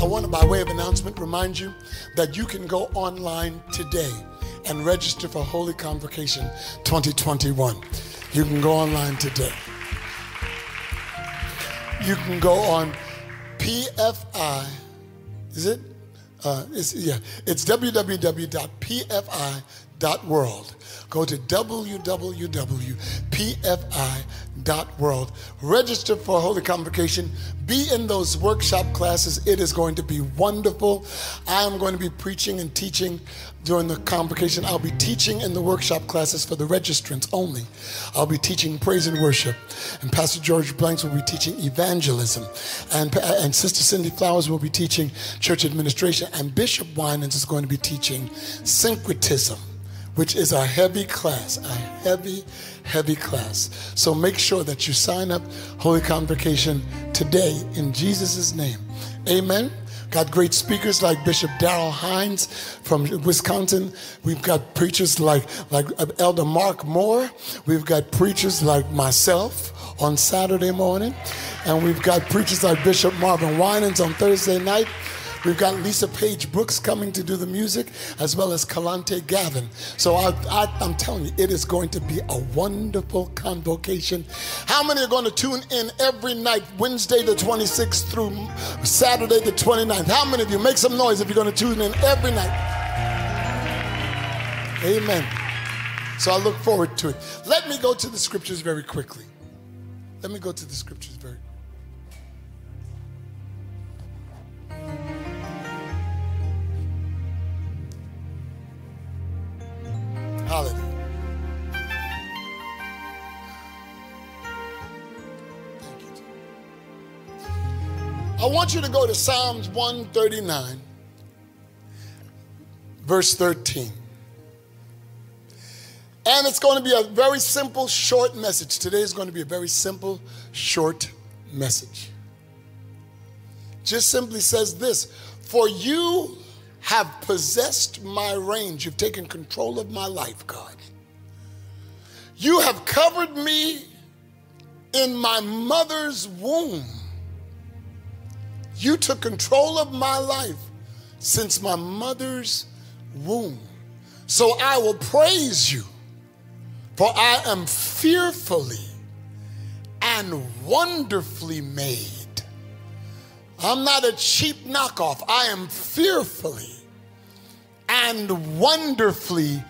I want to, by way of announcement, remind you that you can go online today and register for Holy Convocation 2021. You can go online today. You can go on PFI, is it? Uh, it's, yeah, it's www.pfi.world. Go to www.pfi.world. Register for Holy Convocation. Be in those workshop classes. It is going to be wonderful. I am going to be preaching and teaching during the convocation. I'll be teaching in the workshop classes for the registrants only. I'll be teaching praise and worship. And Pastor George Blanks will be teaching evangelism. And, and Sister Cindy Flowers will be teaching church administration. And Bishop Winans is going to be teaching syncretism which is a heavy class, a heavy, heavy class. So make sure that you sign up Holy Convocation today in Jesus' name. Amen. Got great speakers like Bishop Darrell Hines from Wisconsin. We've got preachers like, like uh, Elder Mark Moore. We've got preachers like myself on Saturday morning. And we've got preachers like Bishop Marvin Winans on Thursday night. We've got Lisa Page Brooks coming to do the music, as well as Kalante Gavin. So I, am telling you, it is going to be a wonderful convocation. How many are going to tune in every night, Wednesday the 26th through Saturday the 29th? How many of you make some noise if you're going to tune in every night? Amen. So I look forward to it. Let me go to the scriptures very quickly. Let me go to the scriptures very Hallelujah. Thank you. I want you to go to Psalms 139, verse 13. And it's going to be a very simple, short message. Today is going to be a very simple, short message. Just simply says this For you have possessed my reins. You've taken control of my life, God. You have covered me in my mother's womb. You took control of my life since my mother's womb. So I will praise you, for I am fearfully and wonderfully made. I'm not a cheap knockoff. I am fearfully and wonderfully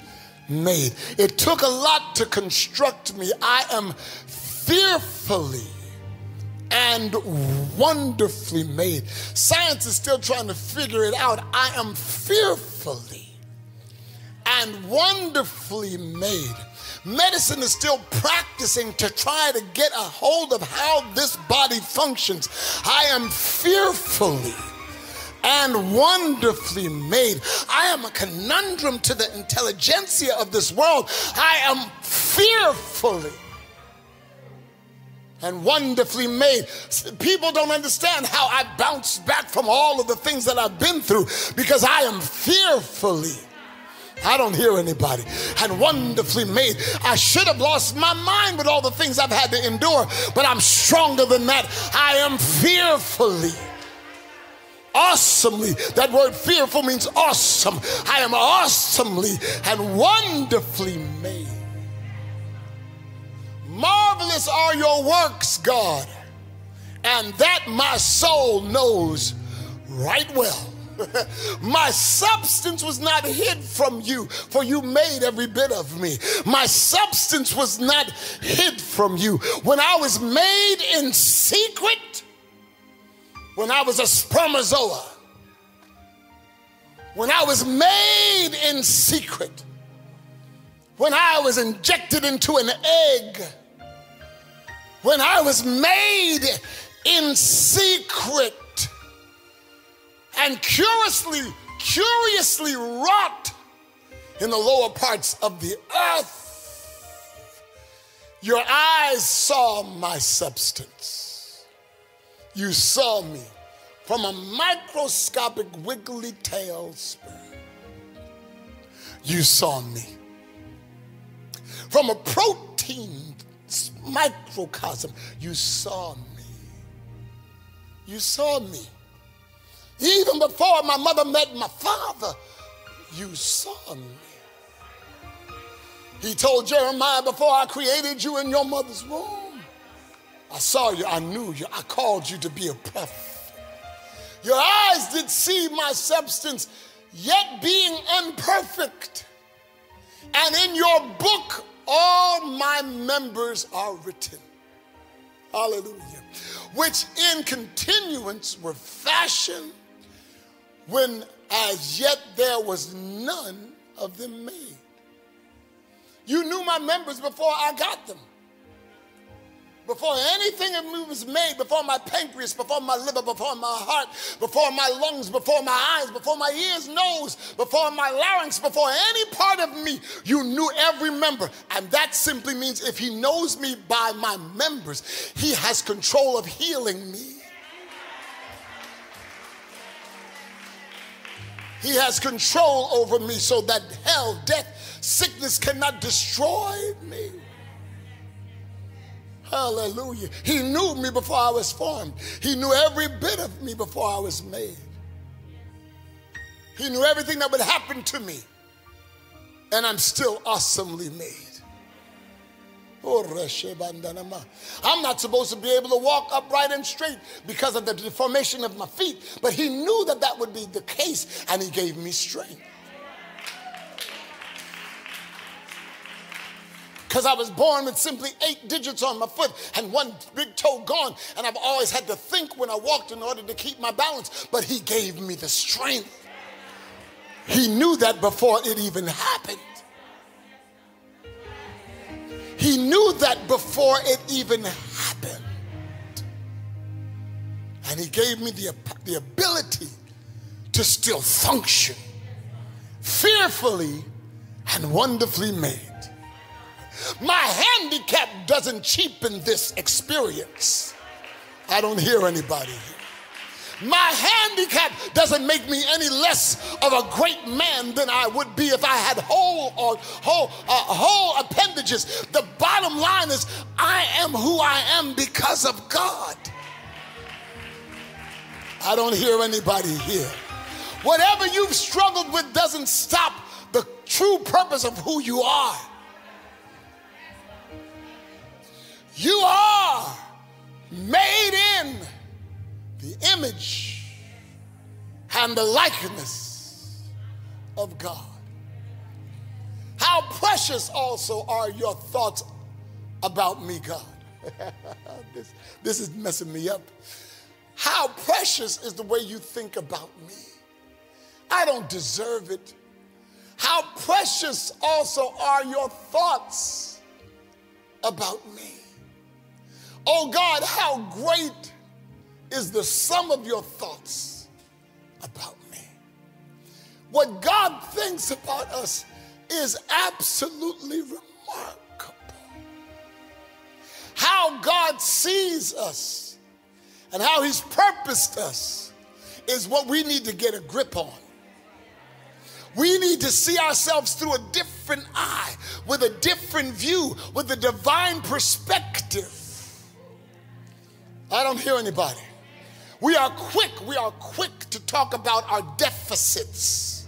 made. It took a lot to construct me. I am fearfully and wonderfully made. Science is still trying to figure it out. I am fearfully and wonderfully made. Medicine is still practicing to try to get a hold of how this body functions. I am fearfully and wonderfully made. I am a conundrum to the intelligentsia of this world. I am fearfully and wonderfully made. People don't understand how I bounce back from all of the things that I've been through because I am fearfully I don't hear anybody. And wonderfully made. I should have lost my mind with all the things I've had to endure, but I'm stronger than that. I am fearfully awesomely. That word fearful means awesome. I am awesomely and wonderfully made. Marvelous are your works, God, and that my soul knows right well. My substance was not hid from you, for you made every bit of me. My substance was not hid from you. When I was made in secret, when I was a spermazoa, when I was made in secret, when I was injected into an egg, when I was made in secret, and curiously, curiously wrought in the lower parts of the earth. Your eyes saw my substance. You saw me from a microscopic wiggly tail sperm. You saw me from a protein microcosm. You saw me. You saw me Even before my mother met my father, you saw me. He told Jeremiah, Before I created you in your mother's womb, I saw you, I knew you, I called you to be a prophet. Your eyes did see my substance, yet being imperfect. And in your book, all my members are written. Hallelujah. Which in continuance were fashioned when as yet there was none of them made. You knew my members before I got them. Before anything of me was made, before my pancreas, before my liver, before my heart, before my lungs, before my eyes, before my ears, nose, before my larynx, before any part of me, you knew every member. And that simply means if he knows me by my members, he has control of healing me. He has control over me so that hell, death, sickness cannot destroy me. Hallelujah. He knew me before I was formed. He knew every bit of me before I was made. He knew everything that would happen to me. And I'm still awesomely made. Oh, I'm not supposed to be able to walk upright and straight because of the deformation of my feet, but he knew that that would be the case and he gave me strength. because I was born with simply eight digits on my foot and one big toe gone. And I've always had to think when I walked in order to keep my balance. But He gave me the strength. He knew that before it even happened. He knew that before it even happened. And He gave me the, the ability to still function fearfully and wonderfully made. My handicap doesn't cheapen this experience. I don't hear anybody. My handicap doesn't make me any less of a great man than I would be if I had whole or whole, uh, whole appendages. The bottom line is I am who I am because of God. I don't hear anybody here. Whatever you've struggled with doesn't stop the true purpose of who you are. You are made in the image and the likeness of God. How precious also are your thoughts about me, God. this, this is messing me up. How precious is the way you think about me. I don't deserve it. How precious also are your thoughts about me. Oh God, how great is the sum of your thoughts about me. What God thinks about us is absolutely remarkable. How God sees us and how He's purposed us is what we need to get a grip on. We need to see ourselves through a different eye, with a different view, with a divine perspective. I don't hear anybody. We are quick, we are quick to talk about our deficits.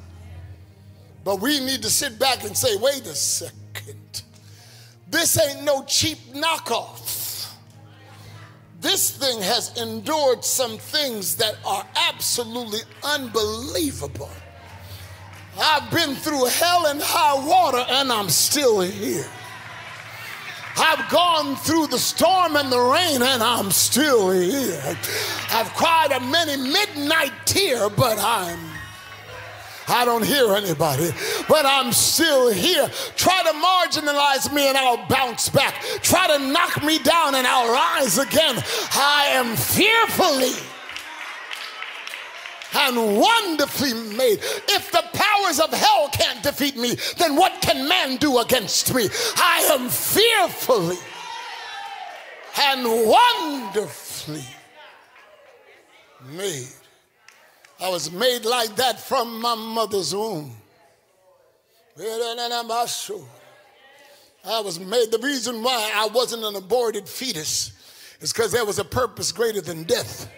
But we need to sit back and say, wait a second. This ain't no cheap knockoff. This thing has endured some things that are absolutely unbelievable. I've been through hell and high water and I'm still here. I've gone through the storm and the rain and I'm still here. I've cried a many midnight tear, but I'm I don't hear anybody, but I'm still here. Try to marginalize me and I'll bounce back. Try to knock me down and I'll rise again. I am fearfully and wonderfully made. If the powers of hell can't defeat me, then what can man do against me? I am fearfully and wonderfully made. I was made like that from my mother's womb. I was made. The reason why I wasn't an aborted fetus is because there was a purpose greater than death.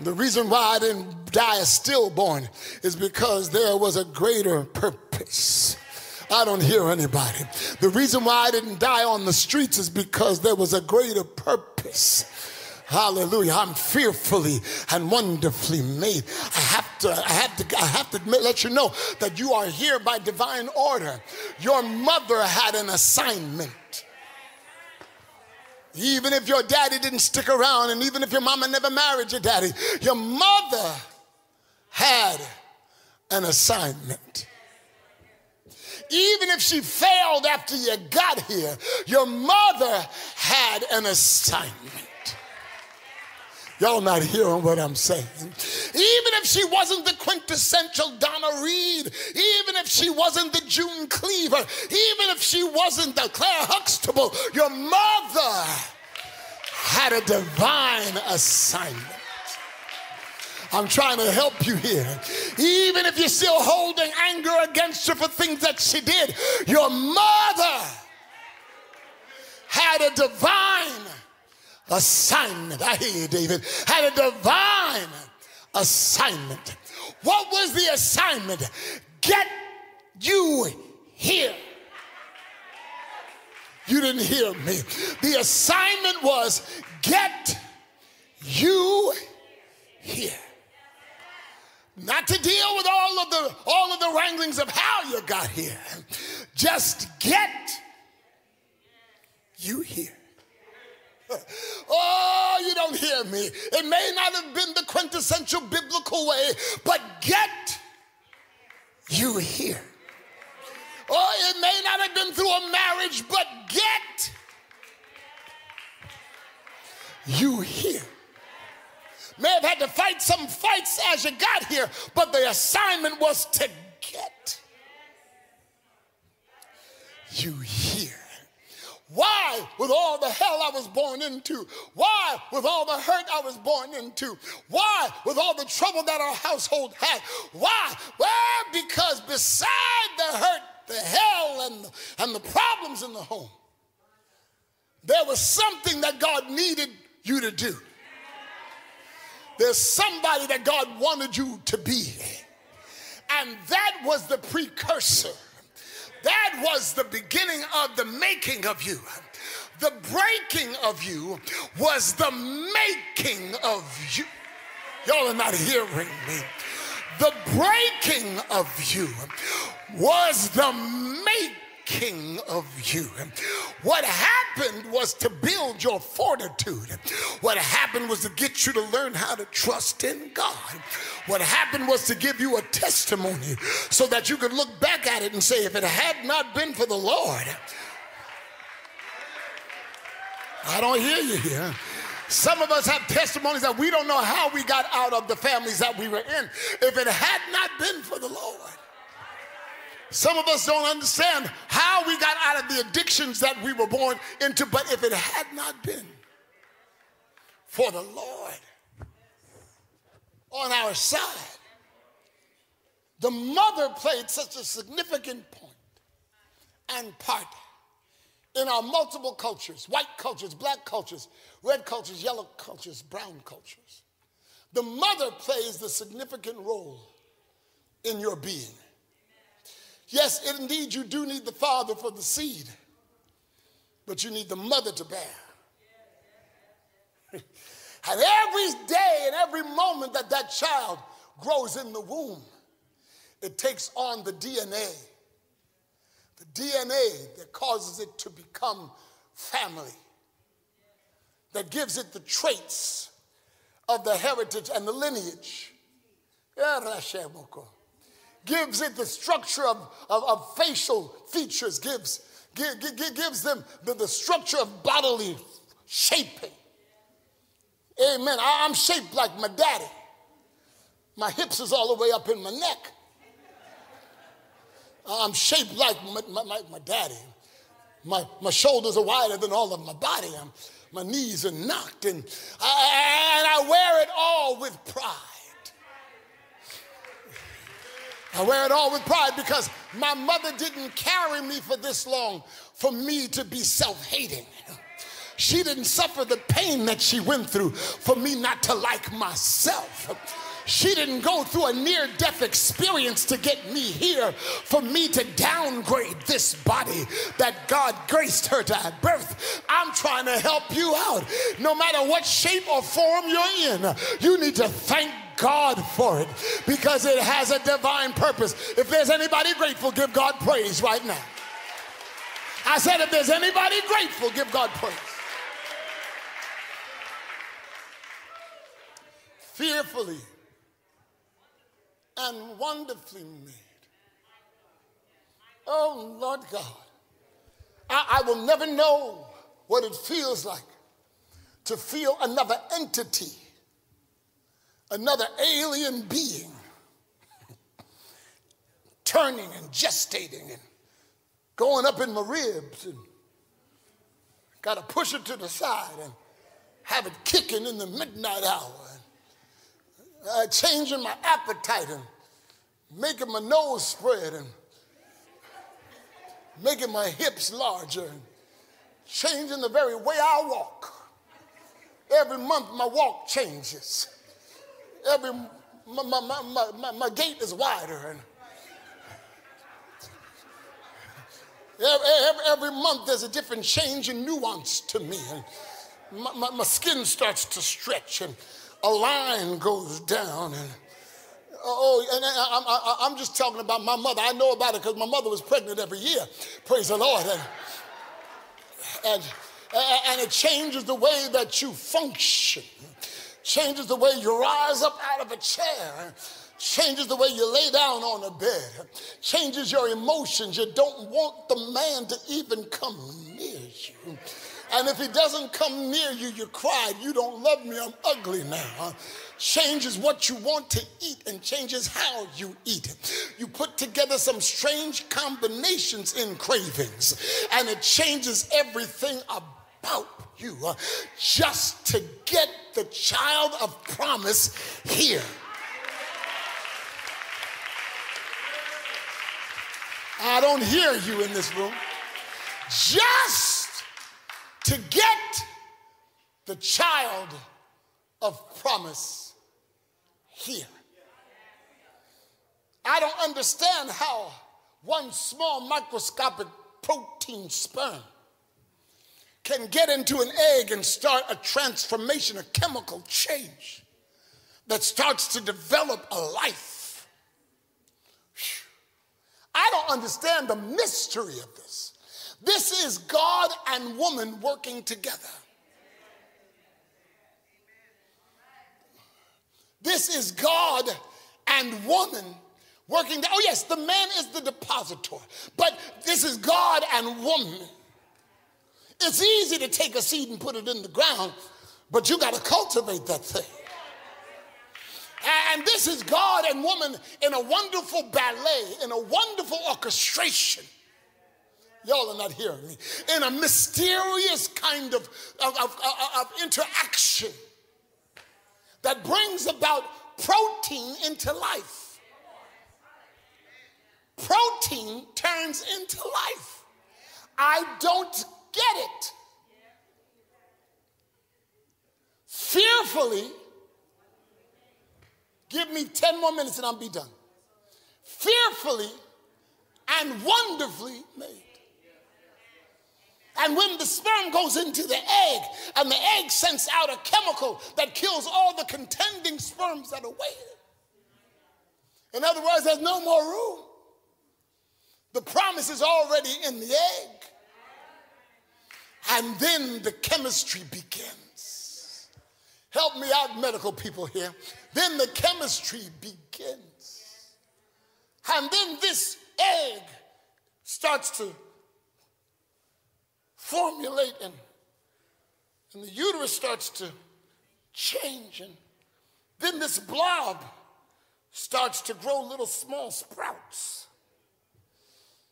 The reason why I didn't die a stillborn is because there was a greater purpose. I don't hear anybody. The reason why I didn't die on the streets is because there was a greater purpose. Hallelujah. I'm fearfully and wonderfully made. I have to, I have to, I have to let you know that you are here by divine order. Your mother had an assignment. Even if your daddy didn't stick around, and even if your mama never married your daddy, your mother had an assignment. Even if she failed after you got here, your mother had an assignment. Y'all not hearing what I'm saying. Even if she wasn't the quintessential Donna Reed, even if she wasn't the June Cleaver, even if she wasn't the Claire Huxtable, your mother had a divine assignment. I'm trying to help you here. Even if you're still holding anger against her for things that she did, your mother had a divine assignment. I hear you, David. Had a divine assignment. What was the assignment? Get you here. You didn't hear me. The assignment was get you here. Not to deal with all of the all of the wranglings of how you got here. Just get you here. Oh, you don't hear me. It may not have been the quintessential biblical way, but get you here. Oh, it may not have been through a marriage, but get you here. May have had to fight some fights as you got here, but the assignment was to get you here. Why, with all the hell I was born into? Why, with all the hurt I was born into? Why, with all the trouble that our household had? Why? Well, because beside the hurt, the hell, and the, and the problems in the home, there was something that God needed you to do. There's somebody that God wanted you to be. And that was the precursor. That was the beginning of the making of you. The breaking of you was the making of you. Y'all are not hearing me. The breaking of you was the making king of you. What happened was to build your fortitude. What happened was to get you to learn how to trust in God. What happened was to give you a testimony so that you could look back at it and say, if it had not been for the Lord, I don't hear you here. Some of us have testimonies that we don't know how we got out of the families that we were in. If it had not been for the Lord, some of us don't understand how we got out of the addictions that we were born into, but if it had not been for the Lord on our side, the mother played such a significant point and part in our multiple cultures white cultures, black cultures, red cultures, yellow cultures, brown cultures. The mother plays the significant role in your being. Yes, indeed, you do need the father for the seed, but you need the mother to bear. and every day and every moment that that child grows in the womb, it takes on the DNA. The DNA that causes it to become family, that gives it the traits of the heritage and the lineage gives it the structure of, of, of facial features, gives, give, give, gives them the, the structure of bodily shaping. Amen. I, I'm shaped like my daddy. My hips is all the way up in my neck. I'm shaped like my, my, my daddy. My, my shoulders are wider than all of my body. I'm, my knees are knocked, and I, and I wear it all with pride. I wear it all with pride because my mother didn't carry me for this long for me to be self hating. She didn't suffer the pain that she went through for me not to like myself. She didn't go through a near death experience to get me here for me to downgrade this body that God graced her to have birth. I'm trying to help you out. No matter what shape or form you're in, you need to thank God for it because it has a divine purpose. If there's anybody grateful, give God praise right now. I said, if there's anybody grateful, give God praise. Fearfully and wonderfully made. Oh, Lord God. I, I will never know what it feels like to feel another entity, another alien being turning and gestating and going up in my ribs and got to push it to the side and have it kicking in the midnight hour uh, changing my appetite and making my nose spread and making my hips larger and changing the very way I walk. Every month my walk changes. Every my, my, my, my, my gait is wider and every, every, every month there's a different change and nuance to me and my, my, my skin starts to stretch and a line goes down and oh and I, am just talking about my mother. I know about it because my mother was pregnant every year. Praise the lord. And, and and it changes the way that you function. Changes the way you rise up out of a chair. Changes the way you lay down on a bed. Changes your emotions. You don't want the man to even come near you and if he doesn't come near you, you cry, you don't love me, I'm ugly now. Changes what you want to eat and changes how you eat. You put together some strange combinations in cravings, and it changes everything about you just to get the child of promise here. I don't hear you in this room. Just to get the child of promise here. I don't understand how one small microscopic protein sperm can get into an egg and start a transformation, a chemical change that starts to develop a life. I don't understand the mystery of this. This is God and woman working together. This is God and woman working. oh, yes, the man is the depositor, but this is God and woman. It's easy to take a seed and put it in the ground, but you got to cultivate that thing. And this is God and woman in a wonderful ballet, in a wonderful orchestration Y'all are not hearing me. In a mysterious kind of, of, of, of interaction that brings about protein into life. Protein turns into life. I don't get it. Fearfully, give me 10 more minutes and I'll be done. Fearfully and wonderfully made. And when the sperm goes into the egg, and the egg sends out a chemical that kills all the contending sperms that are waiting. In other words, there's no more room. The promise is already in the egg. And then the chemistry begins. Help me out, medical people here. Then the chemistry begins. And then this egg starts to formulate and, and the uterus starts to change and then this blob starts to grow little small sprouts.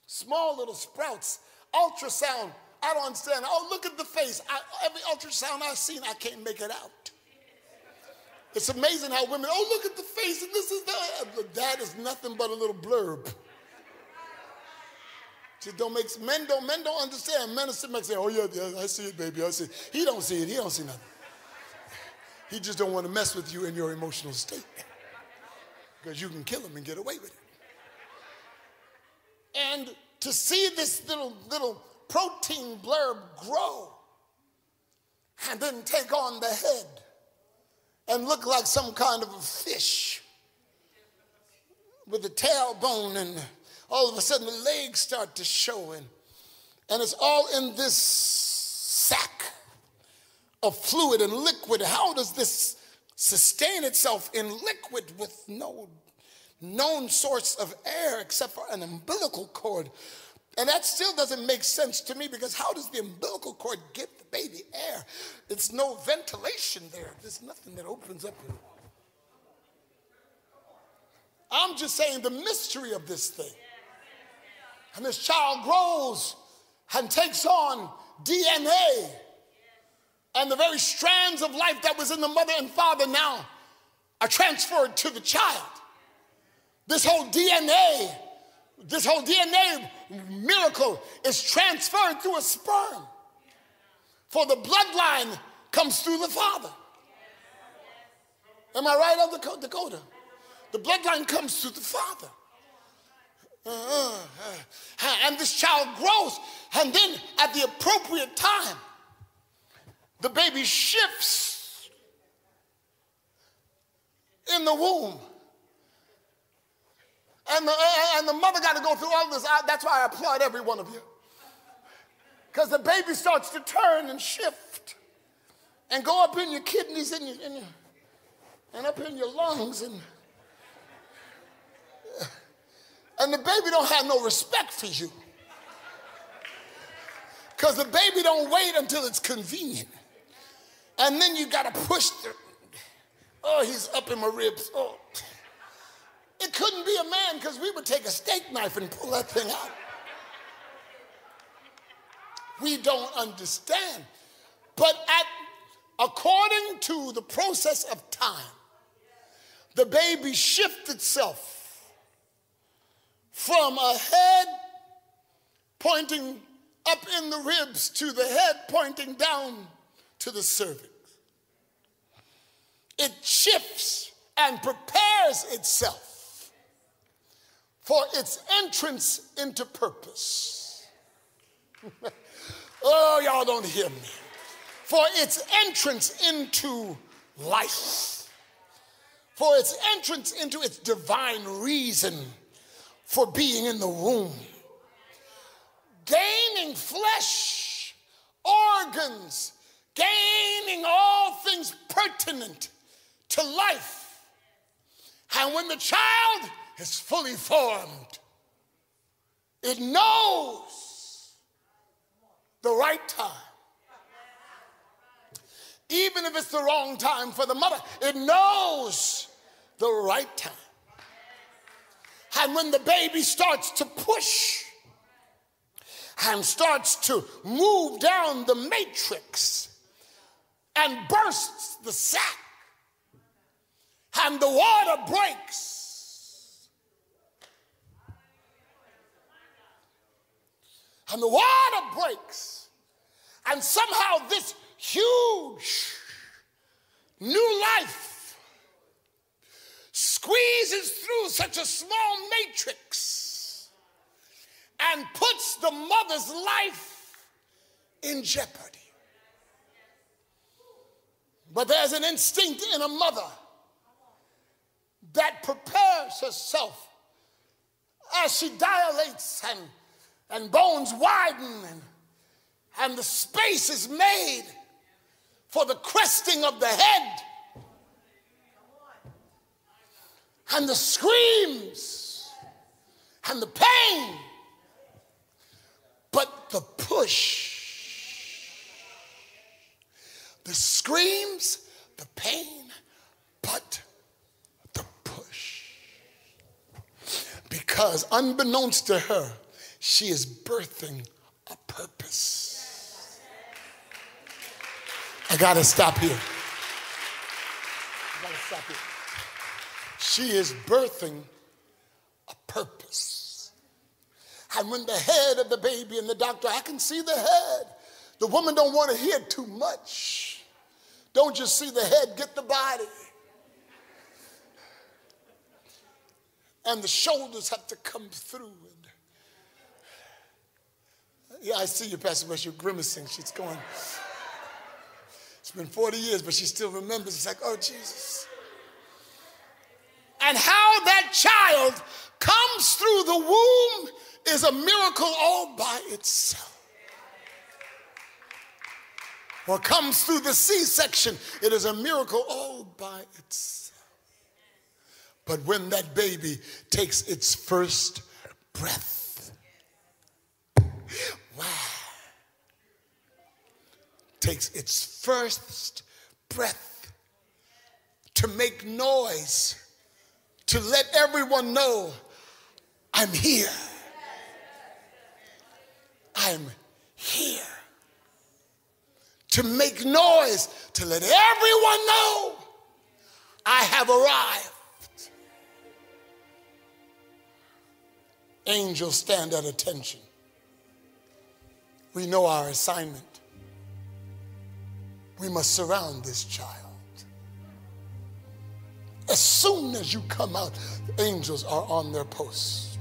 Small little sprouts. Ultrasound i don't understand. Oh look at the face. I, every ultrasound i've seen i can't make it out. It's amazing how women oh look at the face and this is that is nothing but a little blurb Just don't make men don't men don't understand. Men sitting back saying, "Oh yeah, yeah, I see it, baby, I see." It. He don't see it. He don't see nothing. He just don't want to mess with you in your emotional state because you can kill him and get away with it. And to see this little little protein blurb grow and then take on the head and look like some kind of a fish with the tailbone and all of a sudden the legs start to show and, and it's all in this sack of fluid and liquid. How does this sustain itself in liquid with no known source of air except for an umbilical cord? And that still doesn't make sense to me because how does the umbilical cord give the baby air? It's no ventilation there. There's nothing that opens up. I'm just saying the mystery of this thing. And this child grows and takes on DNA. And the very strands of life that was in the mother and father now are transferred to the child. This whole DNA, this whole DNA miracle is transferred through a sperm. For the bloodline comes through the father. Am I right, Elder Dakota? The bloodline comes through the father. Uh, uh, and this child grows, and then at the appropriate time, the baby shifts in the womb. And the, and the mother got to go through all this. That's why I applaud every one of you. Because the baby starts to turn and shift and go up in your kidneys and, your, and, your, and up in your lungs and and the baby don't have no respect for you. Because the baby don't wait until it's convenient. And then you got to push the, oh, he's up in my ribs. Oh. It couldn't be a man because we would take a steak knife and pull that thing out. We don't understand. But at, according to the process of time, the baby shifts itself from a head pointing up in the ribs to the head pointing down to the cervix. It shifts and prepares itself for its entrance into purpose. oh, y'all don't hear me. For its entrance into life, for its entrance into its divine reason for being in the womb. Gaining flesh, organs, gaining all things pertinent to life. And when the child is fully formed, it knows the right time. Even if it's the wrong time for the mother, it knows the right time. And when the baby starts to push and starts to move down the matrix and bursts the sac, and the water breaks, and the water breaks, and somehow this huge new life squeezes through such a small matrix and puts the mother's life in jeopardy. But there's an instinct in a mother that prepares herself as she dilates and, and bones widen and, and the space is made for the cresting of the head and the screams and the pain, but the push, the screams, the pain, but the push. Because unbeknownst to her, she is birthing a purpose. I gotta stop here. I gotta stop here. She is birthing a purpose. And when the head of the baby and the doctor, I can see the head. The woman don't want to hear too much. Don't just see the head, get the body. And the shoulders have to come through. Yeah, I see you, Pastor West. You're grimacing. She's going. It's been 40 years, but she still remembers. It's like, oh, Jesus. And how that child comes through the womb is a miracle all by itself. Or comes through the C section, it is a miracle all by itself. But when that baby takes its first breath, wow, takes its first breath to make noise, to let everyone know I'm here. I'm here. To make noise, to let everyone know I have arrived. Angels stand at attention. We know our assignment. We must surround this child. As soon as you come out, angels are on their post.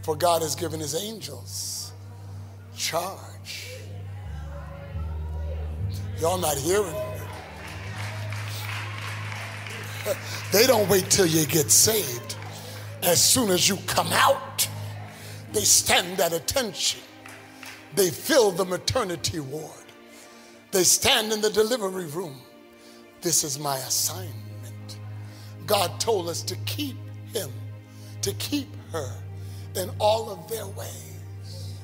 For God has given his angels charge. Y'all not hearing me. They don't wait till you get saved. As soon as you come out, they stand at attention. They fill the maternity ward. They stand in the delivery room. This is my assignment. God told us to keep him, to keep her in all of their ways.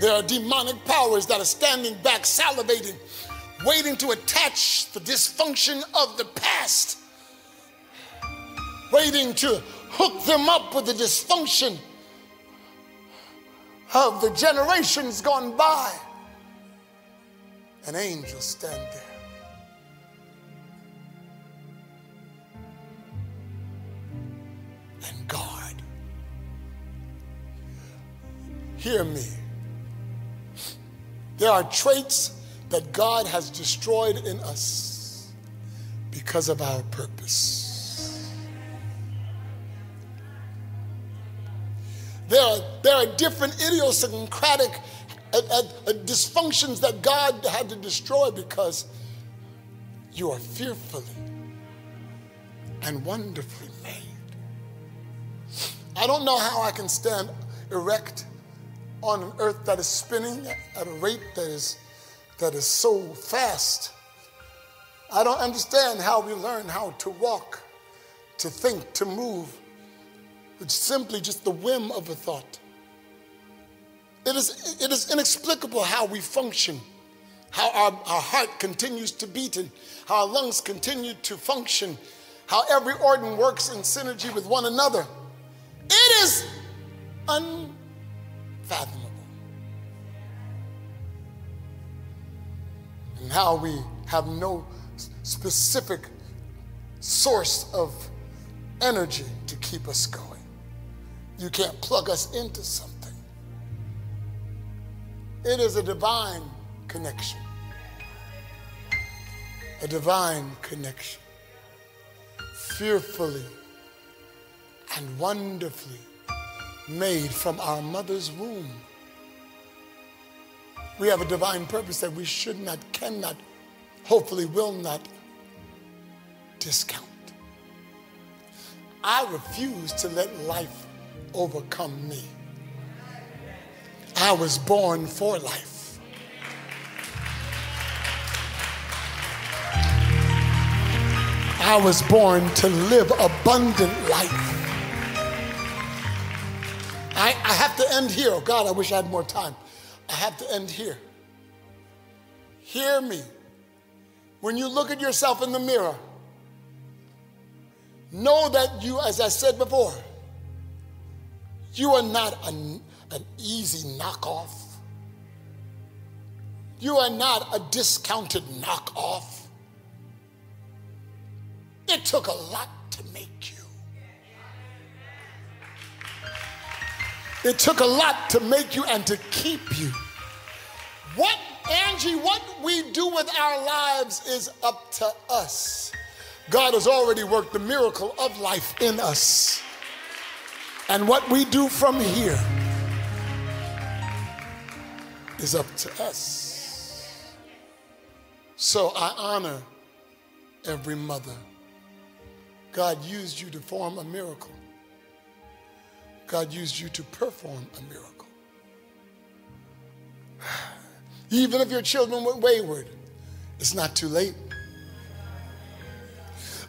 There are demonic powers that are standing back, salivating, waiting to attach the dysfunction of the past, waiting to hook them up with the dysfunction of the generations gone by. An angel stand there. And guard. Hear me. There are traits that God has destroyed in us because of our purpose. There are, there are different idiosyncratic uh, uh, uh, dysfunctions that God had to destroy because you are fearfully and wonderfully. I don't know how I can stand erect on an earth that is spinning at a rate that is, that is so fast. I don't understand how we learn how to walk, to think, to move, It's simply just the whim of a thought. It is, it is inexplicable how we function, how our, our heart continues to beat, and how our lungs continue to function, how every organ works in synergy with one another. It is unfathomable. And how we have no specific source of energy to keep us going. You can't plug us into something. It is a divine connection. A divine connection. Fearfully and wonderfully made from our mother's womb. We have a divine purpose that we should not, cannot, hopefully will not discount. I refuse to let life overcome me. I was born for life. I was born to live abundant life. I, I have to end here. Oh God, I wish I had more time. I have to end here. Hear me. When you look at yourself in the mirror, know that you, as I said before, you are not a an easy knockoff. You are not a discounted knockoff. It took a lot to make you. It took a lot to make you and to keep you. What, Angie, what we do with our lives is up to us. God has already worked the miracle of life in us. And what we do from here is up to us. So I honor every mother. God used you to form a miracle. God used you to perform a miracle. Even if your children were wayward, it's not too late.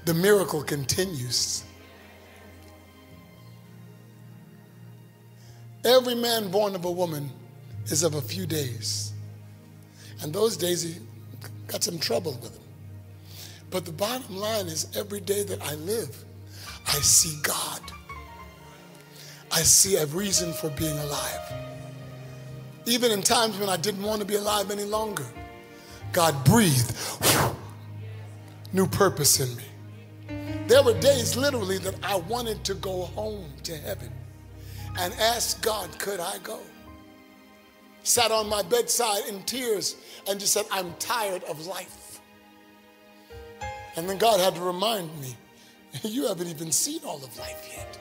The miracle continues. Every man born of a woman is of a few days. And those days, he got some trouble with him. But the bottom line is every day that I live, I see God. I see a reason for being alive. Even in times when I didn't want to be alive any longer, God breathed new purpose in me. There were days literally that I wanted to go home to heaven and ask God, could I go? Sat on my bedside in tears and just said, I'm tired of life. And then God had to remind me, you haven't even seen all of life yet.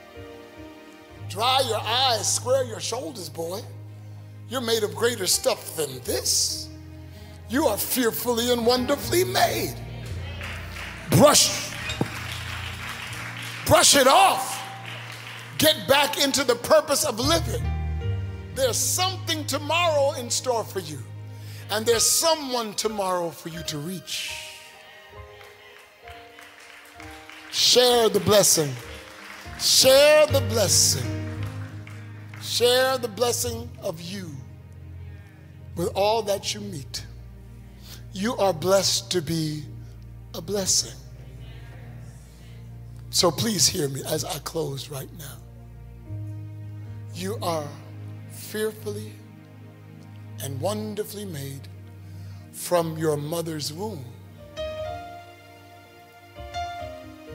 Dry your eyes, square your shoulders, boy. You're made of greater stuff than this. You are fearfully and wonderfully made. Brush, brush it off. Get back into the purpose of living. There's something tomorrow in store for you, and there's someone tomorrow for you to reach. Share the blessing. Share the blessing. Share the blessing of you with all that you meet. You are blessed to be a blessing. So please hear me as I close right now. You are fearfully and wonderfully made from your mother's womb.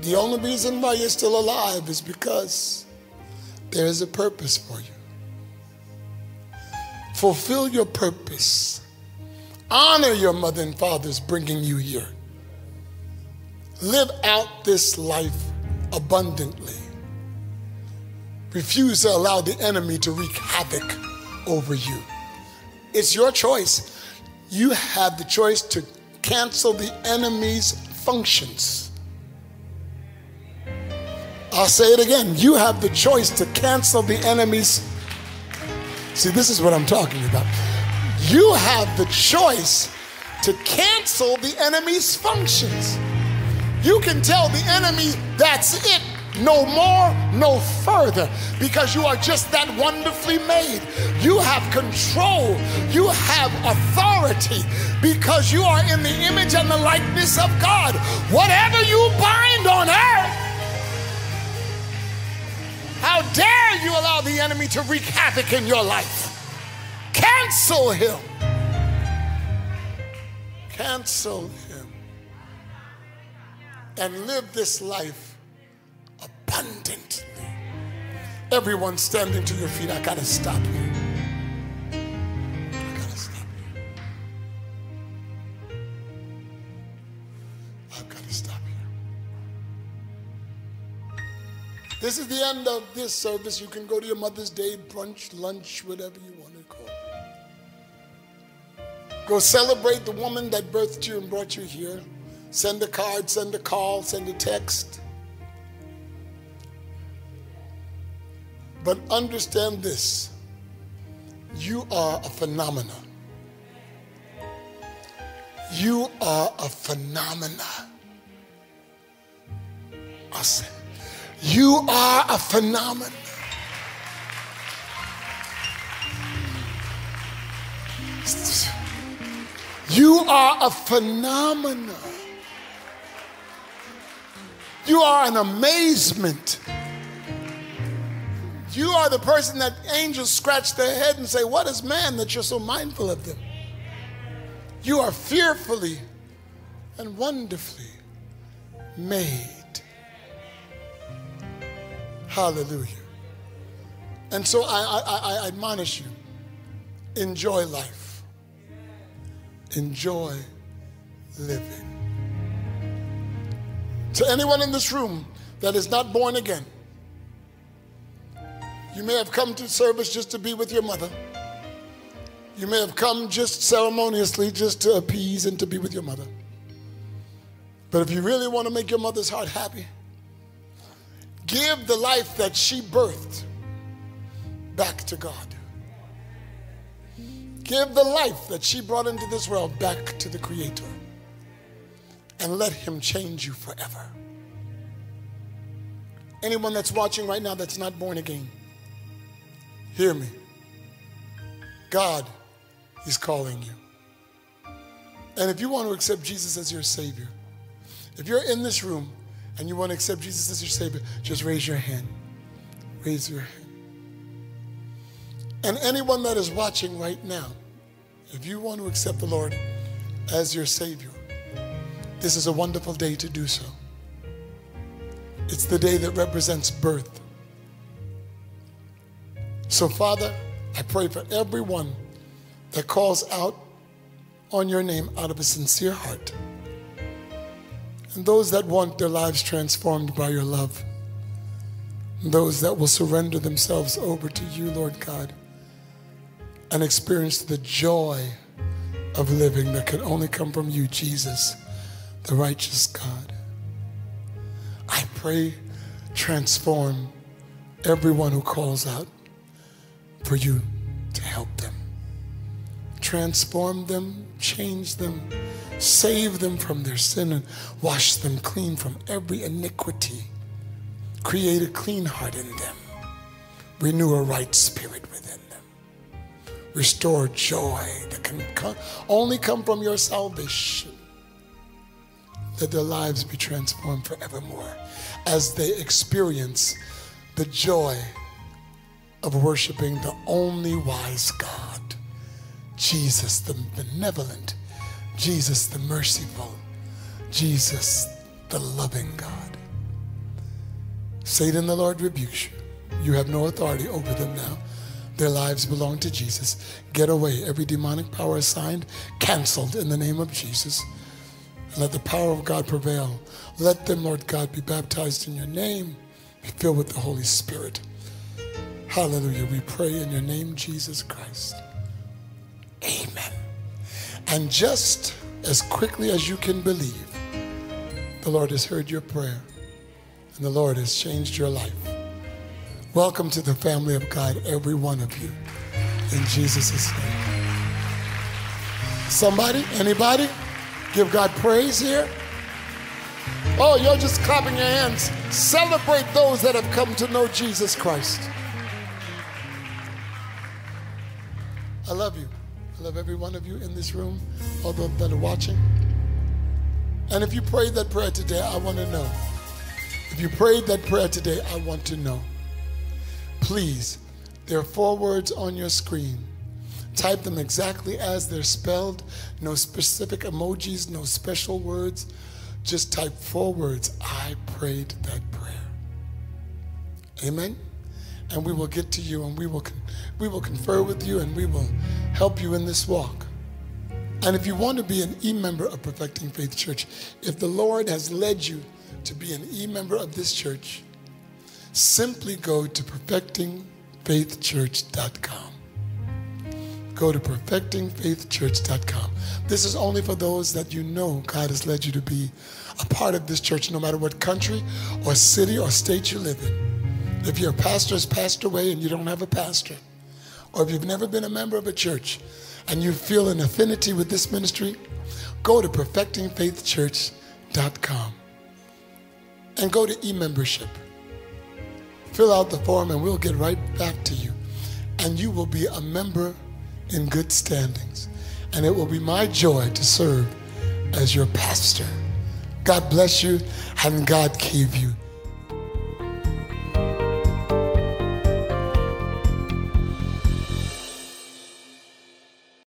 The only reason why you're still alive is because there is a purpose for you. Fulfill your purpose. Honor your mother and father's bringing you here. Live out this life abundantly. Refuse to allow the enemy to wreak havoc over you. It's your choice. You have the choice to cancel the enemy's functions. I'll say it again. You have the choice to cancel the enemy's. See, this is what I'm talking about. You have the choice to cancel the enemy's functions. You can tell the enemy, that's it, no more, no further, because you are just that wonderfully made. You have control, you have authority, because you are in the image and the likeness of God. Whatever you bind on earth, how dare you allow the enemy to wreak havoc in your life? Cancel him. Cancel him. And live this life abundantly. Everyone standing to your feet, I gotta stop here. This is the end of this service. You can go to your Mother's Day brunch, lunch, whatever you want to call it. Go celebrate the woman that birthed you and brought you here. Send a card, send a call, send a text. But understand this you are a phenomenon. You are a phenomena. I said, you are a phenomenon. You are a phenomenon. You are an amazement. You are the person that angels scratch their head and say, What is man that you're so mindful of them? You are fearfully and wonderfully made. Hallelujah. And so I, I, I admonish you enjoy life, enjoy living. To anyone in this room that is not born again, you may have come to service just to be with your mother. You may have come just ceremoniously, just to appease and to be with your mother. But if you really want to make your mother's heart happy, give the life that she birthed back to God. Give the life that she brought into this world back to the Creator. And let Him change you forever. Anyone that's watching right now that's not born again, hear me. God is calling you. And if you want to accept Jesus as your Savior, if you're in this room and you want to accept Jesus as your Savior, just raise your hand. Raise your hand. And anyone that is watching right now, if you want to accept the Lord as your Savior, this is a wonderful day to do so. It's the day that represents birth. So, Father, I pray for everyone that calls out on your name out of a sincere heart. And those that want their lives transformed by your love. And those that will surrender themselves over to you, Lord God, and experience the joy of living that can only come from you, Jesus, the righteous God. I pray, transform everyone who calls out for you to help them transform them, change them, save them from their sin, and wash them clean from every iniquity. Create a clean heart in them. Renew a right spirit within them. Restore joy that can come, only come from your salvation. Let their lives be transformed forevermore as they experience the joy of worshiping the only wise God. Jesus the benevolent, Jesus the merciful, Jesus the loving God. Satan, the Lord rebukes you. You have no authority over them now. Their lives belong to Jesus. Get away. Every demonic power assigned, canceled in the name of Jesus. Let the power of God prevail. Let them, Lord God, be baptized in your name, be filled with the Holy Spirit. Hallelujah. We pray in your name, Jesus Christ. Amen. And just as quickly as you can believe, the Lord has heard your prayer and the Lord has changed your life. Welcome to the family of God, every one of you, in Jesus' name. Somebody, anybody, give God praise here? Oh, you're just clapping your hands. Celebrate those that have come to know Jesus Christ. I love you. I love every one of you in this room, all those that are watching. And if you prayed that prayer today, I want to know. If you prayed that prayer today, I want to know. Please, there are four words on your screen. Type them exactly as they're spelled. No specific emojis, no special words. Just type four words. I prayed that prayer. Amen and we will get to you and we will, we will confer with you and we will help you in this walk. And if you want to be an e member of Perfecting Faith Church, if the Lord has led you to be an e member of this church, simply go to perfectingfaithchurch.com. Go to perfectingfaithchurch.com. This is only for those that you know God has led you to be a part of this church, no matter what country or city or state you live in. If your pastor has passed away and you don't have a pastor, or if you've never been a member of a church and you feel an affinity with this ministry, go to perfectingfaithchurch.com and go to e-membership. Fill out the form and we'll get right back to you. And you will be a member in good standings. And it will be my joy to serve as your pastor. God bless you and God keep you.